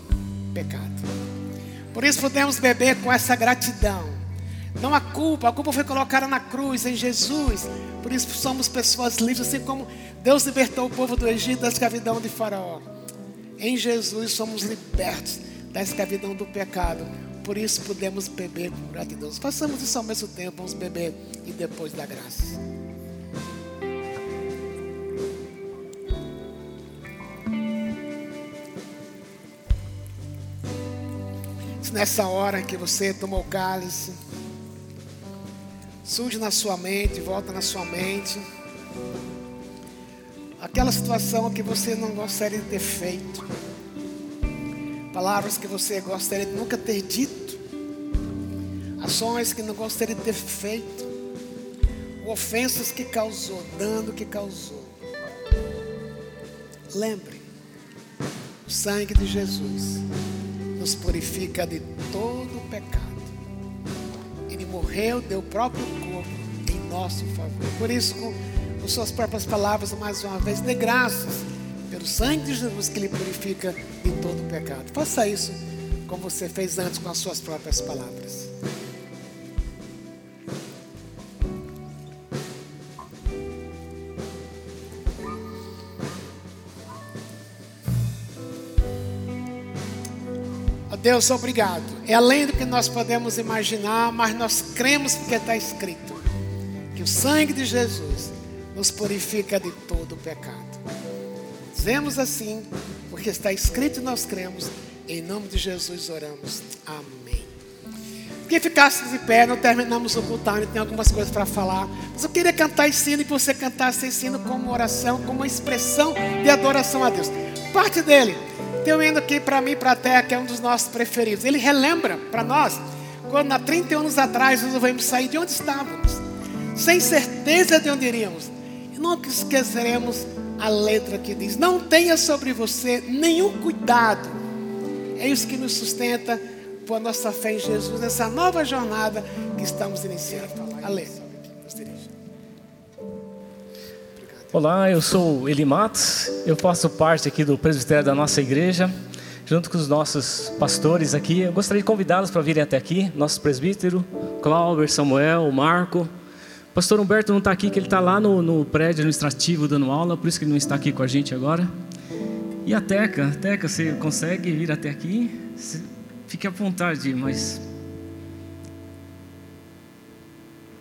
pecado. Por isso podemos beber com essa gratidão. Não a culpa, a culpa foi colocada na cruz em Jesus. Por isso somos pessoas livres, assim como Deus libertou o povo do Egito da escravidão de Faraó. Em Jesus somos libertos da escravidão do pecado. Por isso podemos beber com gratidão. Façamos isso ao mesmo tempo, vamos beber e depois da graça. Nessa hora que você tomou o cálice, surge na sua mente, volta na sua mente, aquela situação que você não gostaria de ter feito. Palavras que você gostaria de nunca ter dito, ações que não gostaria de ter feito, ofensas que causou, dano que causou. Lembre, o sangue de Jesus nos purifica de todo o pecado. Ele morreu, deu o próprio corpo em nosso favor. Por isso, com, com suas próprias palavras, mais uma vez, dê graças pelo sangue de Jesus que lhe purifica de todo o pecado. Faça isso como você fez antes com as suas próprias palavras. Deus, obrigado. É além do que nós podemos imaginar, mas nós cremos porque está escrito que o sangue de Jesus nos purifica de todo o pecado. Dizemos assim, porque está escrito e nós cremos. Em nome de Jesus oramos. Amém. Que ficasse de pé, não terminamos o culto, tem algumas coisas para falar. Mas eu queria cantar esse hino e você cantasse esse hino como oração, como uma expressão de adoração a Deus. Parte dele, um hino aqui para mim para a terra, que é um dos nossos preferidos. Ele relembra para nós, quando há 30 anos atrás nós resolvemos sair de onde estávamos, sem certeza de onde iríamos. E nunca esqueceremos a letra que diz: Não tenha sobre você nenhum cuidado. É isso que nos sustenta por a nossa fé em Jesus, nessa nova jornada que estamos iniciando. A letra. Olá, eu sou Eli Matos, eu faço parte aqui do presbitério da nossa igreja, junto com os nossos pastores aqui. Eu gostaria de convidá-los para virem até aqui, nosso presbítero, Cláudio, Samuel, Marco, Pastor Humberto não está aqui, que ele está lá no, no, prédio administrativo dando aula, por isso que ele não está aqui com a gente agora. E a Teca, Teca, você consegue vir até aqui? Fique à vontade, mas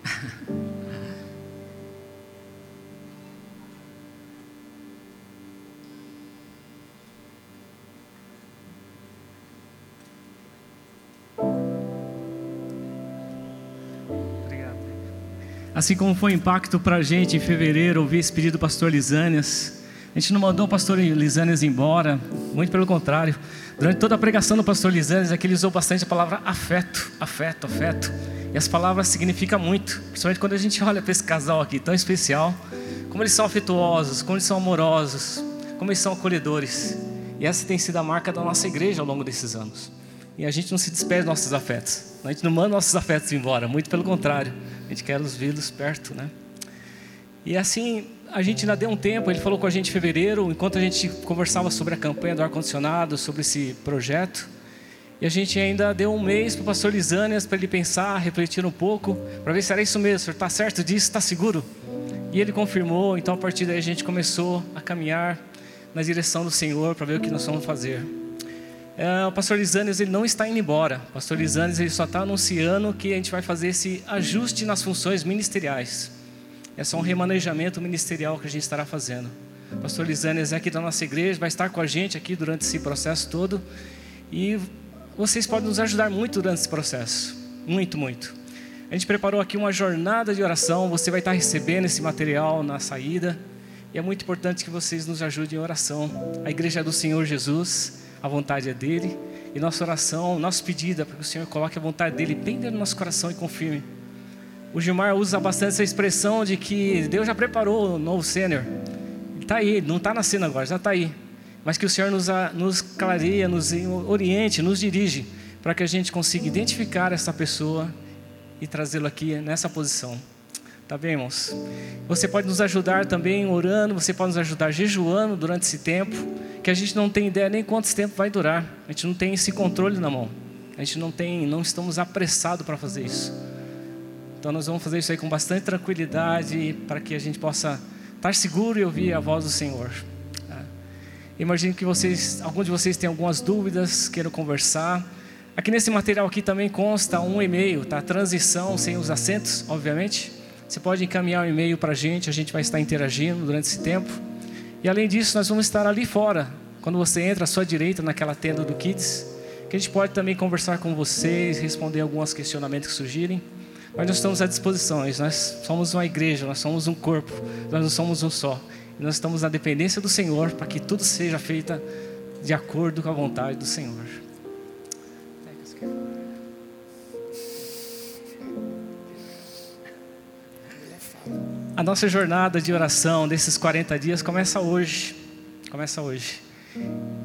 Assim como foi impacto para a gente em fevereiro ouvir esse pedido do pastor Lisânias. A gente não mandou o pastor Lisânias embora, muito pelo contrário. Durante toda a pregação do pastor Lisânias, aqui ele usou bastante a palavra afeto, afeto, afeto. E as palavras significam muito, principalmente quando a gente olha para esse casal aqui tão especial. Como eles são afetuosos, como eles são amorosos, como eles são acolhedores. E essa tem sido a marca da nossa igreja ao longo desses anos. E a gente não se despede dos nossos afetos. A gente não manda nossos afetos embora, muito pelo contrário. A gente quer os vê-los perto, né? E assim, a gente ainda deu um tempo, ele falou com a gente em fevereiro, enquanto a gente conversava sobre a campanha do ar-condicionado, sobre esse projeto. E a gente ainda deu um mês para o pastor Lisânias para ele pensar, refletir um pouco, para ver se era isso mesmo, está certo disso, está seguro? E ele confirmou, então a partir daí a gente começou a caminhar na direção do Senhor para ver o que nós vamos fazer. É, o pastor Lisânias ele não está indo embora. O pastor Lisânias ele só está anunciando que a gente vai fazer esse ajuste nas funções ministeriais. É só um remanejamento ministerial que a gente estará fazendo. O pastor Lisânias é aqui da nossa igreja, vai estar com a gente aqui durante esse processo todo. E vocês podem nos ajudar muito durante esse processo. Muito, muito. A gente preparou aqui uma jornada de oração. Você vai estar recebendo esse material na saída. E é muito importante que vocês nos ajudem em oração. A igreja é do Senhor Jesus, a vontade é dele. E nossa oração, nosso pedido é para que o Senhor coloque a vontade dele bem dentro do nosso coração e confirme. O Gilmar usa bastante essa expressão de que Deus já preparou o novo sênior. Está aí, não está nascendo agora, já está aí. Mas que o Senhor nos, nos clareia, nos oriente, nos dirige, para que a gente consiga identificar essa pessoa e trazê-lo aqui nessa posição. Tá bem, irmãos? Você pode nos ajudar também orando, você pode nos ajudar jejuando durante esse tempo, que a gente não tem ideia nem quanto tempo vai durar. A gente não tem esse controle na mão. A gente não tem, não estamos apressados para fazer isso. Então nós vamos fazer isso aí com bastante tranquilidade para que a gente possa estar seguro e ouvir a voz do Senhor. Tá? Imagino que vocês, alguns de vocês têm algumas dúvidas, queiram conversar. Aqui nesse material aqui também consta um e-mail, tá? Transição sem os acentos, obviamente. Você pode encaminhar um e-mail para a gente, a gente vai estar interagindo durante esse tempo. E além disso, nós vamos estar ali fora, quando você entra à sua direita naquela tenda do Kids, que a gente pode também conversar com vocês, responder alguns questionamentos que surgirem. Mas nós estamos à disposição, nós somos uma igreja, nós somos um corpo, nós não somos um só. E nós estamos na dependência do Senhor para que tudo seja feito de acordo com a vontade do Senhor. A nossa jornada de oração desses 40 dias começa hoje. Começa hoje.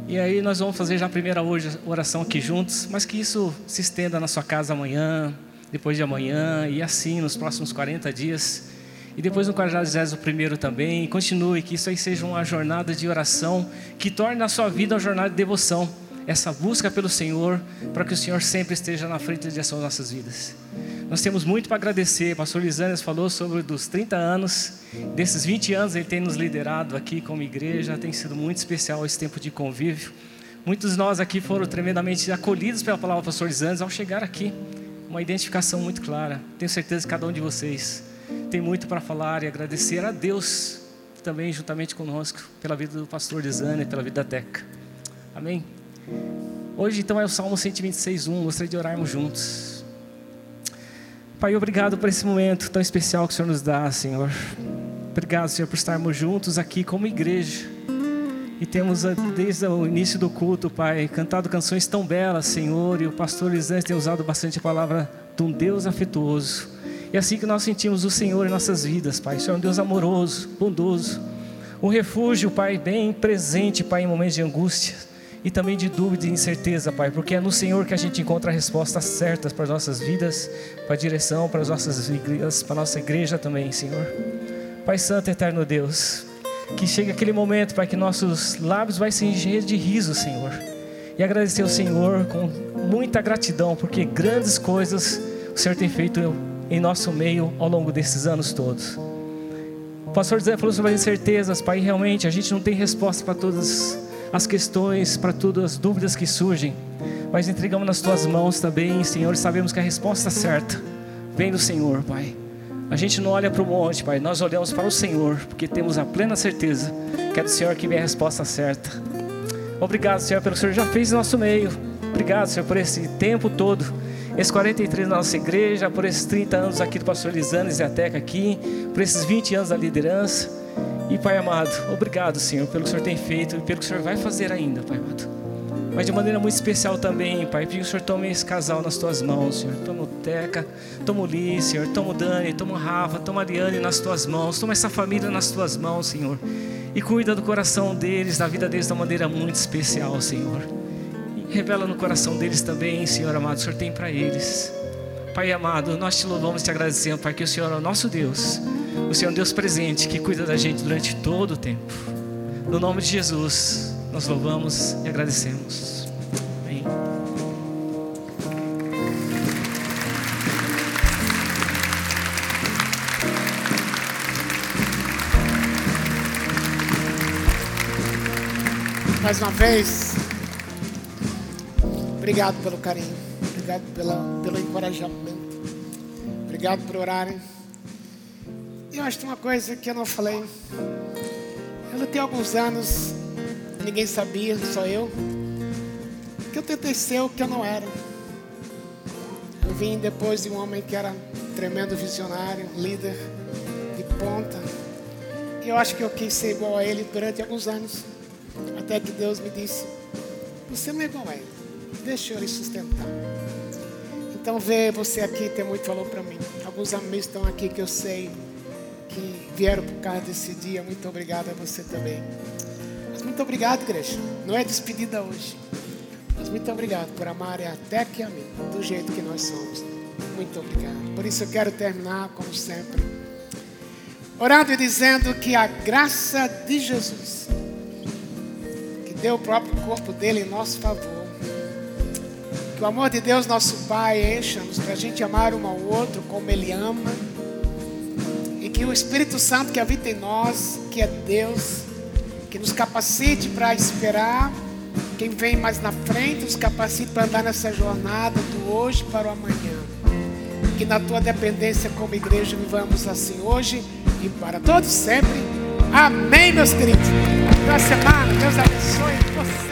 E aí nós vamos fazer já a primeira hoje oração aqui juntos, mas que isso se estenda na sua casa amanhã, depois de amanhã e assim nos próximos 40 dias. E depois no 41 também. Continue, que isso aí seja uma jornada de oração que torne a sua vida uma jornada de devoção. Essa busca pelo Senhor, para que o Senhor sempre esteja na frente de nossas vidas. Nós temos muito para agradecer. Pastor Lisânias falou sobre dos 30 anos. Desses 20 anos ele tem nos liderado aqui como igreja. Tem sido muito especial esse tempo de convívio. Muitos de nós aqui foram tremendamente acolhidos pela palavra do pastor Lisânias ao chegar aqui. Uma identificação muito clara. Tenho certeza que cada um de vocês tem muito para falar e agradecer a Deus também juntamente conosco pela vida do pastor Lisânias e pela vida da Teca. Amém? Hoje então é o Salmo 126.1. Gostaria de orarmos juntos. Pai, obrigado por esse momento tão especial que o Senhor nos dá, Senhor. Obrigado, Senhor, por estarmos juntos aqui como igreja. E temos ah, desde o início do culto, Pai, cantado canções tão belas, Senhor, e o pastor Lisandro tem usado bastante a palavra de um Deus afetuoso. E assim que nós sentimos o Senhor em nossas vidas, Pai. O Senhor é um Deus amoroso, bondoso. Um refúgio, Pai, bem presente, Pai, em momentos de angústia e também de dúvida e incerteza, Pai, porque é no Senhor que a gente encontra respostas certas para as nossas vidas, para a direção, para as nossas igrejas, para a nossa igreja também, Senhor. Pai Santo, Eterno Deus, que chegue aquele momento, Pai, que nossos lábios vai se encher de riso, Senhor, e agradecer ao Senhor com muita gratidão, porque grandes coisas o Senhor tem feito em nosso meio ao longo desses anos todos. O pastor José falou sobre as incertezas, Pai, realmente a gente não tem resposta para todas as questões, para todas as dúvidas que surgem, mas entregamos nas tuas mãos também, Senhor, e sabemos que a resposta certa vem do Senhor, Pai. A gente não olha para o monte, Pai, nós olhamos para o Senhor, porque temos a plena certeza que é do Senhor que vem a resposta certa. Obrigado, Senhor, pelo que o Senhor já fez em nosso meio. Obrigado, Senhor, por esse tempo todo, esses 43 na nossa igreja, por esses 30 anos aqui do pastor Lisanes e aqui, por esses 20 anos da liderança. E Pai amado, obrigado, Senhor, pelo que o Senhor tem feito e pelo que o Senhor vai fazer ainda, Pai amado. Mas de maneira muito especial também, Pai, que o Senhor tome esse casal nas tuas mãos, Senhor. Toma o Teca, toma o Li, Senhor. Toma o Dani, toma o Rafa, toma a Ariane nas tuas mãos. Toma essa família nas tuas mãos, Senhor. E cuida do coração deles, da vida deles de uma maneira muito especial, Senhor. E revela no coração deles também, Senhor amado, o Senhor tem para eles. Pai amado, nós te louvamos e te agradecemos, Pai, que o Senhor é o nosso Deus. O Senhor é um Deus presente que cuida da gente durante todo o tempo. No nome de Jesus, nós louvamos e agradecemos. Mais uma vez, obrigado pelo carinho, obrigado pela, pelo encorajamento, obrigado por orarem. Eu acho que uma coisa que eu não falei. Eu lutei alguns anos, ninguém sabia, só eu, que eu tentei ser o que eu não era. Eu vim depois de um homem que era tremendo visionário, líder de ponta. Eu acho que eu quis ser igual a ele durante alguns anos. Até que Deus me disse: Você não é igual a ele, deixa eu lhe sustentar. Então, ver você aqui tem muito valor para mim. Alguns amigos estão aqui que eu sei que vieram por causa desse dia. Muito obrigado a você também. Mas muito obrigado, igreja. Não é despedida hoje. Mas muito obrigado por amarem até que a mim, do jeito que nós somos. Muito obrigado. Por isso eu quero terminar, como sempre, orando e dizendo que a graça de Jesus, que deu o próprio corpo dele em nosso favor, que o amor de Deus, nosso Pai, encha-nos para a gente amar um ao outro como Ele ama. E que o Espírito Santo que habita em nós, que é Deus, que nos capacite para esperar quem vem mais na frente, nos capacite para andar nessa jornada do hoje para o amanhã. Que na tua dependência como igreja vivamos assim hoje e para todos sempre. Amém, meus queridos. Boa semana. Deus abençoe você.